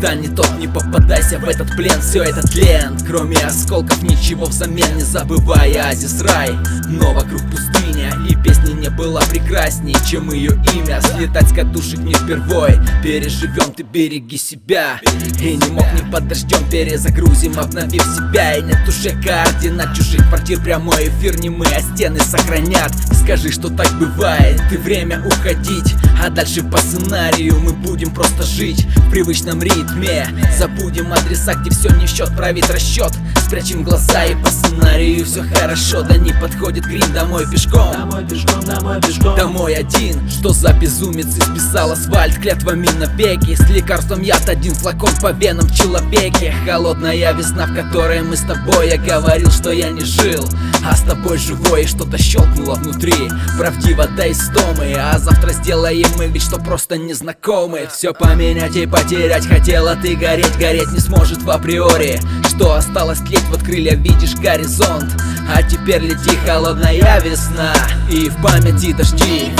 та не тот Не попадайся в этот плен, все это тлен. Кроме осколков ничего взамен Не забывай оазис рай. Но вокруг пустыня И песня не была прекрасней, чем ее имя. Слетать с катушек не впервой Переживем, ты береги себя. И не мог не под дождем Перезагрузим, обновив себя. И нет уже координат чужих квартир Прямой эфир не мы, а стены сохранят Скажи, что так бывает. Ты время уходить А дальше по сценарию мы будем просто жить В привычном ритме. Забудем адреса, где все не в счет Править расчет Спрячем глаза и по сценарию все хорошо. Да не подходит грим домой пешком. Домой пешком, домой пешком. Домой один, что за безумец исписал асфальт. Клятвами навеки С лекарством яд один флакон по венам в человеке. Холодная весна, в которой мы с тобой. Я говорил, что я не жил, а с тобой живой. И что-то щелкнуло внутри, правдиво до истомы А завтра сделаем мы ведь, что просто незнакомы Все поменять и потерять хотела ты. Гореть Гореть не сможет в априори. Что осталось тлеть, вот крылья видишь горизонт. А теперь лети холодная весна. И в памяти дожди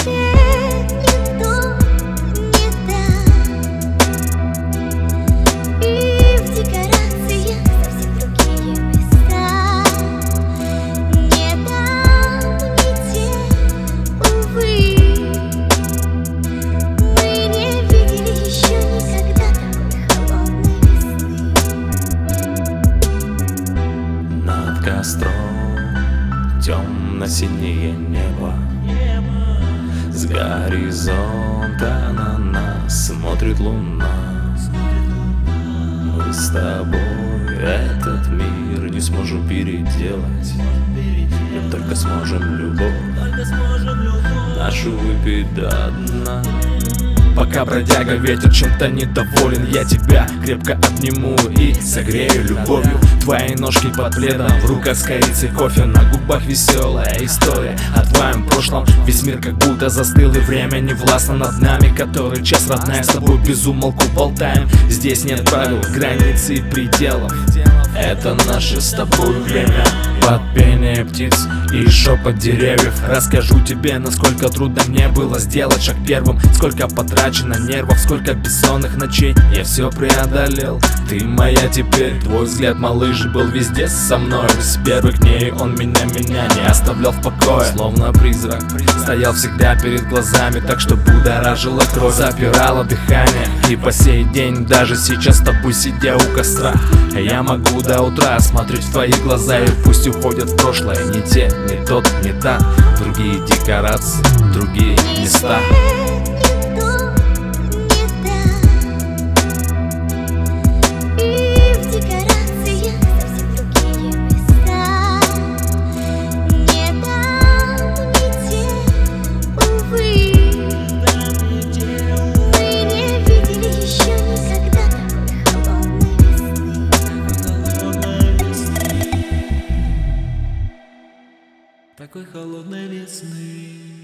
костром темно-синее небо С горизонта на нас смотрит луна Мы с тобой этот мир не сможем переделать Мы только сможем любовь нашу выпить до дна Пока бродяга ветер чем-то недоволен. Я тебя крепко обниму и согрею любовью. Твои ножки под пледом, в руках с корицей кофе. На губах веселая история о твоем прошлом. Весь мир как будто застыл и время не властно над нами. Который час родная с тобой без умолку болтаем. Здесь нет правил, границ и пределов. Это наше с тобой время под пение птиц и шепот деревьев. Расскажу тебе, насколько трудно мне было сделать шаг первым. Сколько потрачено нервов, сколько бессонных ночей. Я все преодолел, ты моя теперь. Твой взгляд, малыш, был везде со мной. С первых дней он меня, меня не оставлял в покое. Словно призрак, стоял всегда перед глазами Так что будоражила кровь, запирала дыхание. И по сей день, даже сейчас с тобой сидя у костра. Я могу до утра смотреть в твои глаза И пусть уходят в прошлое не те, не тот, не та. Другие декорации, другие места такой холодной весны.